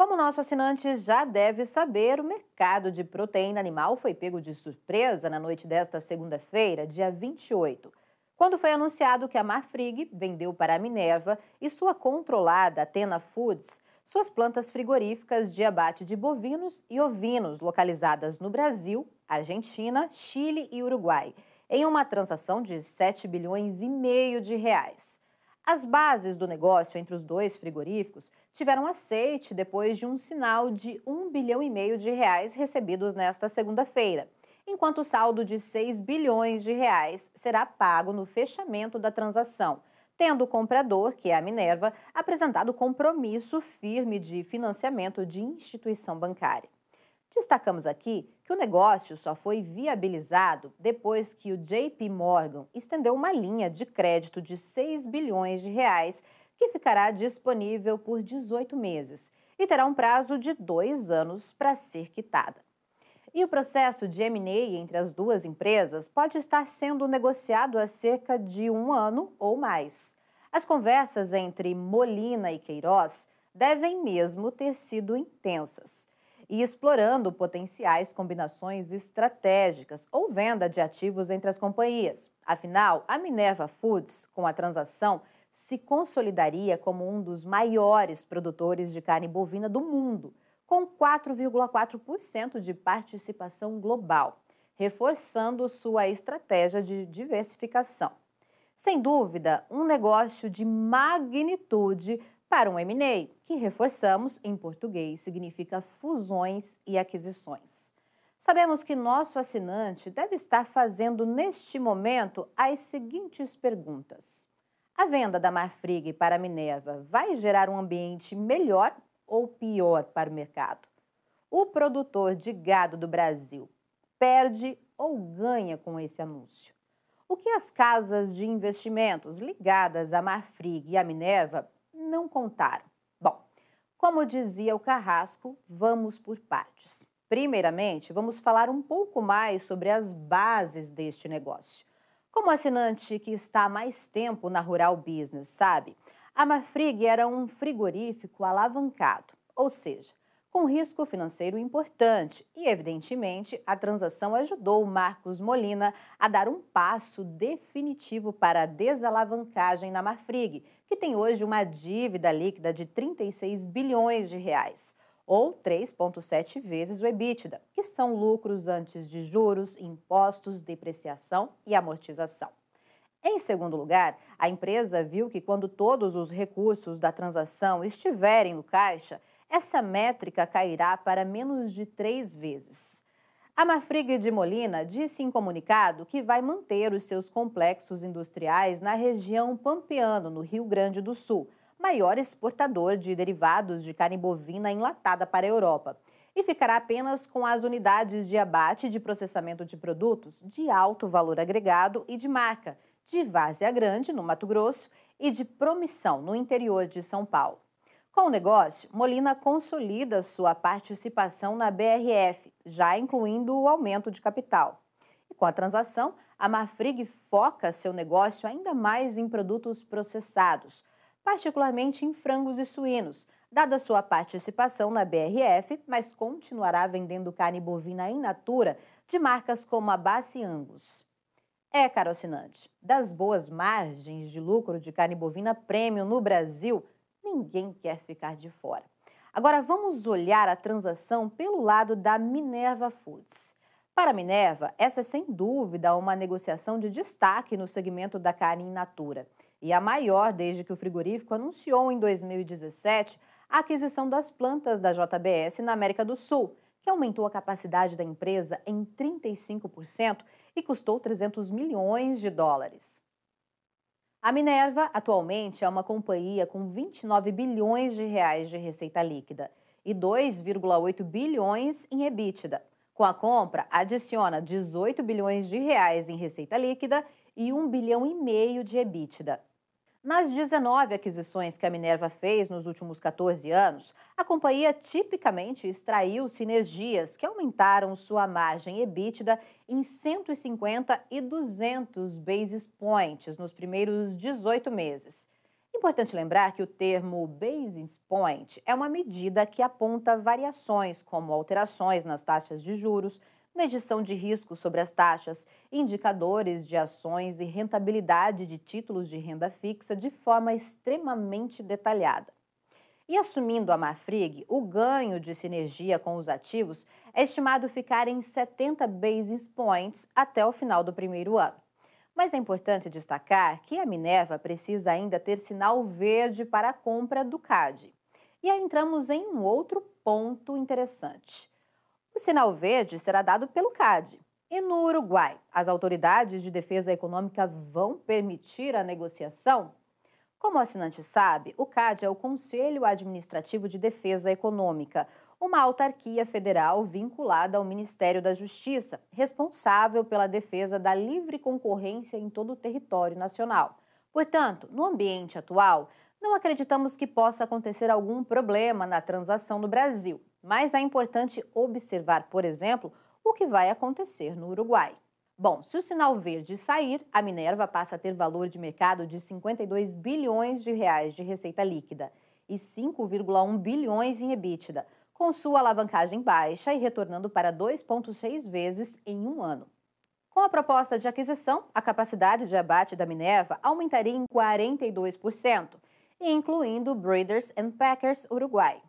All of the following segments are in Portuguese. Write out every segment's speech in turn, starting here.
Como nosso assinante já deve saber, o mercado de proteína animal foi pego de surpresa na noite desta segunda-feira, dia 28, quando foi anunciado que a Marfrig vendeu para a Minerva e sua controlada Atena Foods suas plantas frigoríficas de abate de bovinos e ovinos localizadas no Brasil, Argentina, Chile e Uruguai, em uma transação de 7 bilhões e meio de reais. As bases do negócio entre os dois frigoríficos tiveram aceite depois de um sinal de 1 bilhão e meio de reais recebidos nesta segunda-feira, enquanto o saldo de 6 bilhões de reais será pago no fechamento da transação, tendo o comprador, que é a Minerva, apresentado compromisso firme de financiamento de instituição bancária. Destacamos aqui que o negócio só foi viabilizado depois que o JP Morgan estendeu uma linha de crédito de 6 bilhões de reais que ficará disponível por 18 meses e terá um prazo de dois anos para ser quitada. E o processo de M&A entre as duas empresas pode estar sendo negociado há cerca de um ano ou mais. As conversas entre Molina e Queiroz devem mesmo ter sido intensas e explorando potenciais combinações estratégicas ou venda de ativos entre as companhias. Afinal, a Minerva Foods, com a transação, se consolidaria como um dos maiores produtores de carne bovina do mundo, com 4,4% de participação global, reforçando sua estratégia de diversificação. Sem dúvida, um negócio de magnitude para um M&A, que reforçamos em português significa fusões e aquisições. Sabemos que nosso assinante deve estar fazendo neste momento as seguintes perguntas: a venda da Marfrig para a Minerva vai gerar um ambiente melhor ou pior para o mercado? O produtor de gado do Brasil perde ou ganha com esse anúncio? O que as casas de investimentos ligadas à Marfrig e à Minerva não contaram? Bom, como dizia o Carrasco, vamos por partes. Primeiramente, vamos falar um pouco mais sobre as bases deste negócio. Como assinante que está há mais tempo na Rural Business sabe, a Mafrig era um frigorífico alavancado, ou seja, com risco financeiro importante. E, evidentemente, a transação ajudou Marcos Molina a dar um passo definitivo para a desalavancagem na Marfrig, que tem hoje uma dívida líquida de 36 bilhões de reais ou 3,7 vezes o EBITDA, que são lucros antes de juros, impostos, depreciação e amortização. Em segundo lugar, a empresa viu que quando todos os recursos da transação estiverem no caixa, essa métrica cairá para menos de três vezes. A Marfrig de Molina disse em comunicado que vai manter os seus complexos industriais na região Pampeano, no Rio Grande do Sul, maior exportador de derivados de carne bovina enlatada para a Europa, e ficará apenas com as unidades de abate de processamento de produtos de alto valor agregado e de marca, de Várzea Grande, no Mato Grosso, e de Promissão, no interior de São Paulo. Com o negócio, Molina consolida sua participação na BRF, já incluindo o aumento de capital. E com a transação, a Marfrig foca seu negócio ainda mais em produtos processados, particularmente em frangos e suínos, dada sua participação na BRF, mas continuará vendendo carne bovina in natura de marcas como a Bassi Angus. É, caro assinante, das boas margens de lucro de carne bovina premium no Brasil, ninguém quer ficar de fora. Agora vamos olhar a transação pelo lado da Minerva Foods. Para a Minerva, essa é sem dúvida uma negociação de destaque no segmento da carne in natura e a maior desde que o frigorífico anunciou em 2017 a aquisição das plantas da JBS na América do Sul, que aumentou a capacidade da empresa em 35% e custou 300 milhões de dólares. A Minerva atualmente é uma companhia com 29 bilhões de reais de receita líquida e 2,8 bilhões em EBITDA. Com a compra, adiciona 18 bilhões de reais em receita líquida e 1 bilhão e meio de EBITDA. Nas 19 aquisições que a Minerva fez nos últimos 14 anos, a companhia tipicamente extraiu sinergias que aumentaram sua margem EBITDA em 150 e 200 basis points nos primeiros 18 meses. Importante lembrar que o termo basis point é uma medida que aponta variações, como alterações nas taxas de juros, medição de risco sobre as taxas, indicadores de ações e rentabilidade de títulos de renda fixa de forma extremamente detalhada. E assumindo a Marfrig, o ganho de sinergia com os ativos é estimado ficar em 70 basis points até o final do primeiro ano. Mas é importante destacar que a Minerva precisa ainda ter sinal verde para a compra do CAD. E aí entramos em um outro ponto interessante. O sinal verde será dado pelo CAD. E no Uruguai, as autoridades de defesa econômica vão permitir a negociação? Como o assinante sabe, o CAD é o Conselho Administrativo de Defesa Econômica, uma autarquia federal vinculada ao Ministério da Justiça, responsável pela defesa da livre concorrência em todo o território nacional. Portanto, no ambiente atual, não acreditamos que possa acontecer algum problema na transação no Brasil, mas é importante observar, por exemplo, o que vai acontecer no Uruguai. Bom, se o sinal verde sair, a Minerva passa a ter valor de mercado de 52 bilhões de reais de receita líquida e 5,1 bilhões em EBITDA, com sua alavancagem baixa e retornando para 2,6 vezes em um ano. Com a proposta de aquisição, a capacidade de abate da Minerva aumentaria em 42%, incluindo Breeders and Packers Uruguai.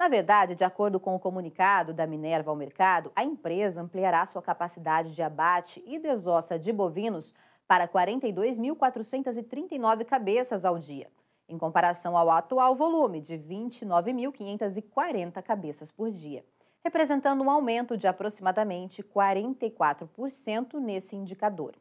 Na verdade, de acordo com o comunicado da Minerva ao mercado, a empresa ampliará sua capacidade de abate e desossa de bovinos para 42.439 cabeças ao dia, em comparação ao atual volume de 29.540 cabeças por dia, representando um aumento de aproximadamente 44% nesse indicador.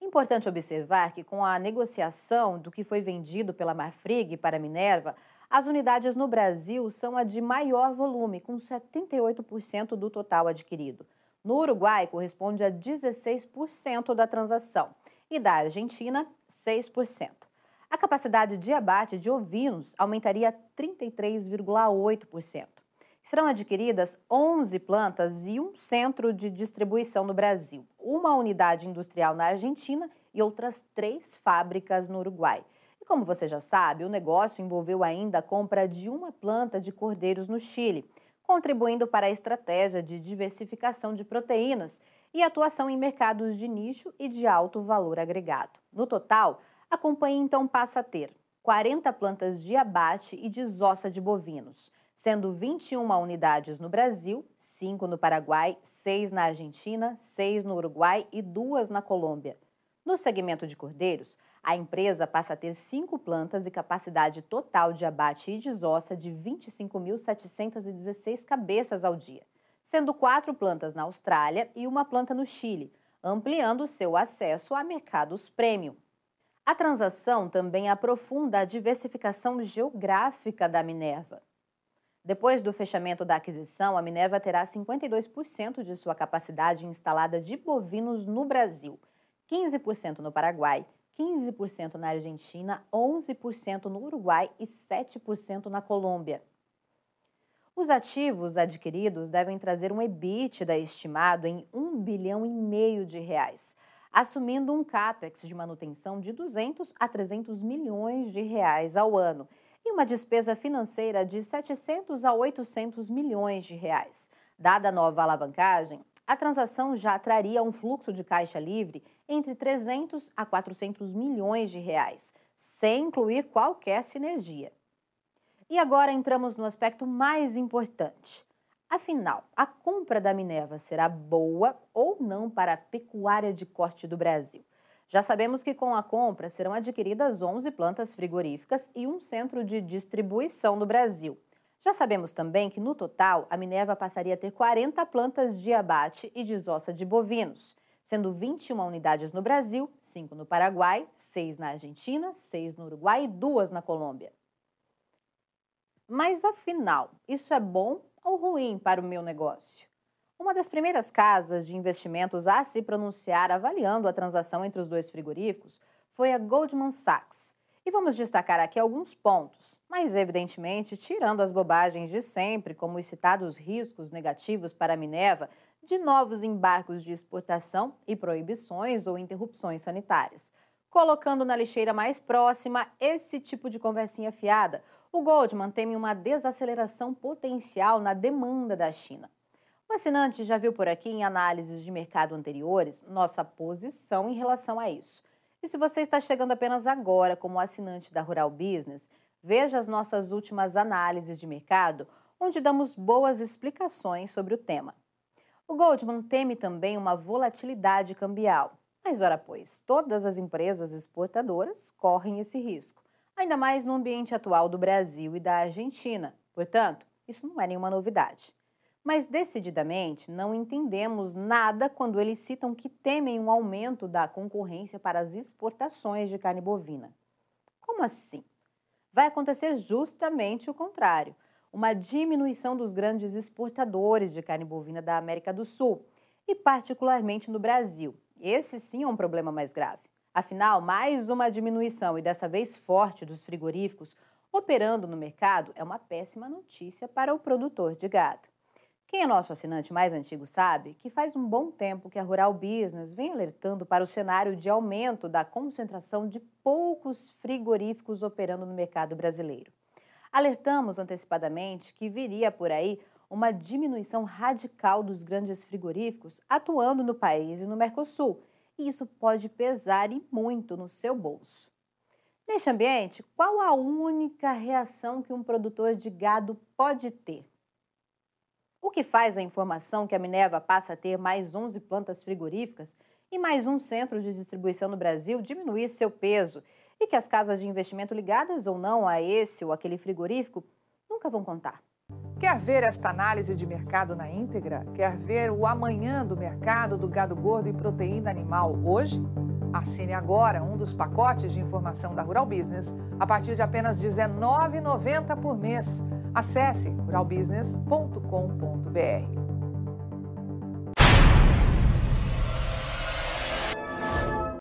Importante observar que, com a negociação do que foi vendido pela Marfrig para a Minerva, as unidades no Brasil são a de maior volume, com 78% do total adquirido. No Uruguai, corresponde a 16% da transação e da Argentina, 6%. A capacidade de abate de ovinos aumentaria 33,8%. Serão adquiridas 11 plantas e um centro de distribuição no Brasil, uma unidade industrial na Argentina e outras três fábricas no Uruguai como você já sabe, o negócio envolveu ainda a compra de uma planta de cordeiros no Chile, contribuindo para a estratégia de diversificação de proteínas e atuação em mercados de nicho e de alto valor agregado. No total, a companhia então passa a ter 40 plantas de abate e desossa de bovinos, sendo 21 unidades no Brasil, 5 no Paraguai, 6 na Argentina, 6 no Uruguai e 2 na Colômbia. No segmento de cordeiros, a empresa passa a ter cinco plantas e capacidade total de abate e desossa de 25.716 cabeças ao dia, sendo quatro plantas na Austrália e uma planta no Chile, ampliando seu acesso a mercados premium. A transação também aprofunda a diversificação geográfica da Minerva. Depois do fechamento da aquisição, a Minerva terá 52% de sua capacidade instalada de bovinos no Brasil 15% no Paraguai, 15% na Argentina, 11% no Uruguai e 7% na Colômbia. Os ativos adquiridos devem trazer um EBITDA estimado em 1 bilhão e meio de reais, assumindo um capex de manutenção de 200 a 300 milhões de reais ao ano e uma despesa financeira de 700 a 800 milhões de reais. Dada a nova alavancagem, a transação já traria um fluxo de caixa livre entre 300 a 400 milhões de reais, sem incluir qualquer sinergia. E agora entramos no aspecto mais importante. Afinal, a compra da Minerva será boa ou não para a pecuária de corte do Brasil? Já sabemos que com a compra serão adquiridas 11 plantas frigoríficas e um centro de distribuição no Brasil. Já sabemos também que, no total, a Minerva passaria a ter 40 plantas de abate e desossa de bovinos, sendo 21 unidades no Brasil, 5 no Paraguai, 6 na Argentina, 6 no Uruguai e 2 na Colômbia. Mas, afinal, isso é bom ou ruim para o meu negócio? Uma das primeiras casas de investimentos a se pronunciar avaliando a transação entre os dois frigoríficos foi a Goldman Sachs, e vamos destacar aqui alguns pontos, mas evidentemente tirando as bobagens de sempre, como os citados riscos negativos para a Minerva de novos embargos de exportação e proibições ou interrupções sanitárias. Colocando na lixeira mais próxima esse tipo de conversinha fiada, o Goldman teme uma desaceleração potencial na demanda da China. O assinante já viu por aqui em análises de mercado anteriores nossa posição em relação a isso. E se você está chegando apenas agora como assinante da Rural Business, veja as nossas últimas análises de mercado, onde damos boas explicações sobre o tema. O Goldman teme também uma volatilidade cambial. Mas, ora, pois, todas as empresas exportadoras correm esse risco, ainda mais no ambiente atual do Brasil e da Argentina. Portanto, isso não é nenhuma novidade. Mas, decididamente, não entendemos nada quando eles citam que temem um aumento da concorrência para as exportações de carne bovina. Como assim? Vai acontecer justamente o contrário uma diminuição dos grandes exportadores de carne bovina da América do Sul, e particularmente no Brasil, esse sim é um problema mais grave. Afinal, mais uma diminuição e dessa vez forte dos frigoríficos operando no mercado é uma péssima notícia para o produtor de gado. Quem é nosso assinante mais antigo sabe que faz um bom tempo que a Rural Business vem alertando para o cenário de aumento da concentração de poucos frigoríficos operando no mercado brasileiro. Alertamos antecipadamente que viria por aí uma diminuição radical dos grandes frigoríficos atuando no país e no Mercosul, e isso pode pesar e muito no seu bolso. Neste ambiente, qual a única reação que um produtor de gado pode ter? O que faz a informação que a Minerva passa a ter mais 11 plantas frigoríficas e mais um centro de distribuição no Brasil diminuir seu peso e que as casas de investimento ligadas ou não a esse ou aquele frigorífico nunca vão contar? Quer ver esta análise de mercado na íntegra? Quer ver o amanhã do mercado do gado gordo e proteína animal hoje? Assine agora um dos pacotes de informação da Rural Business a partir de apenas R$ 19,90 por mês. Acesse ruralbusiness.com.br.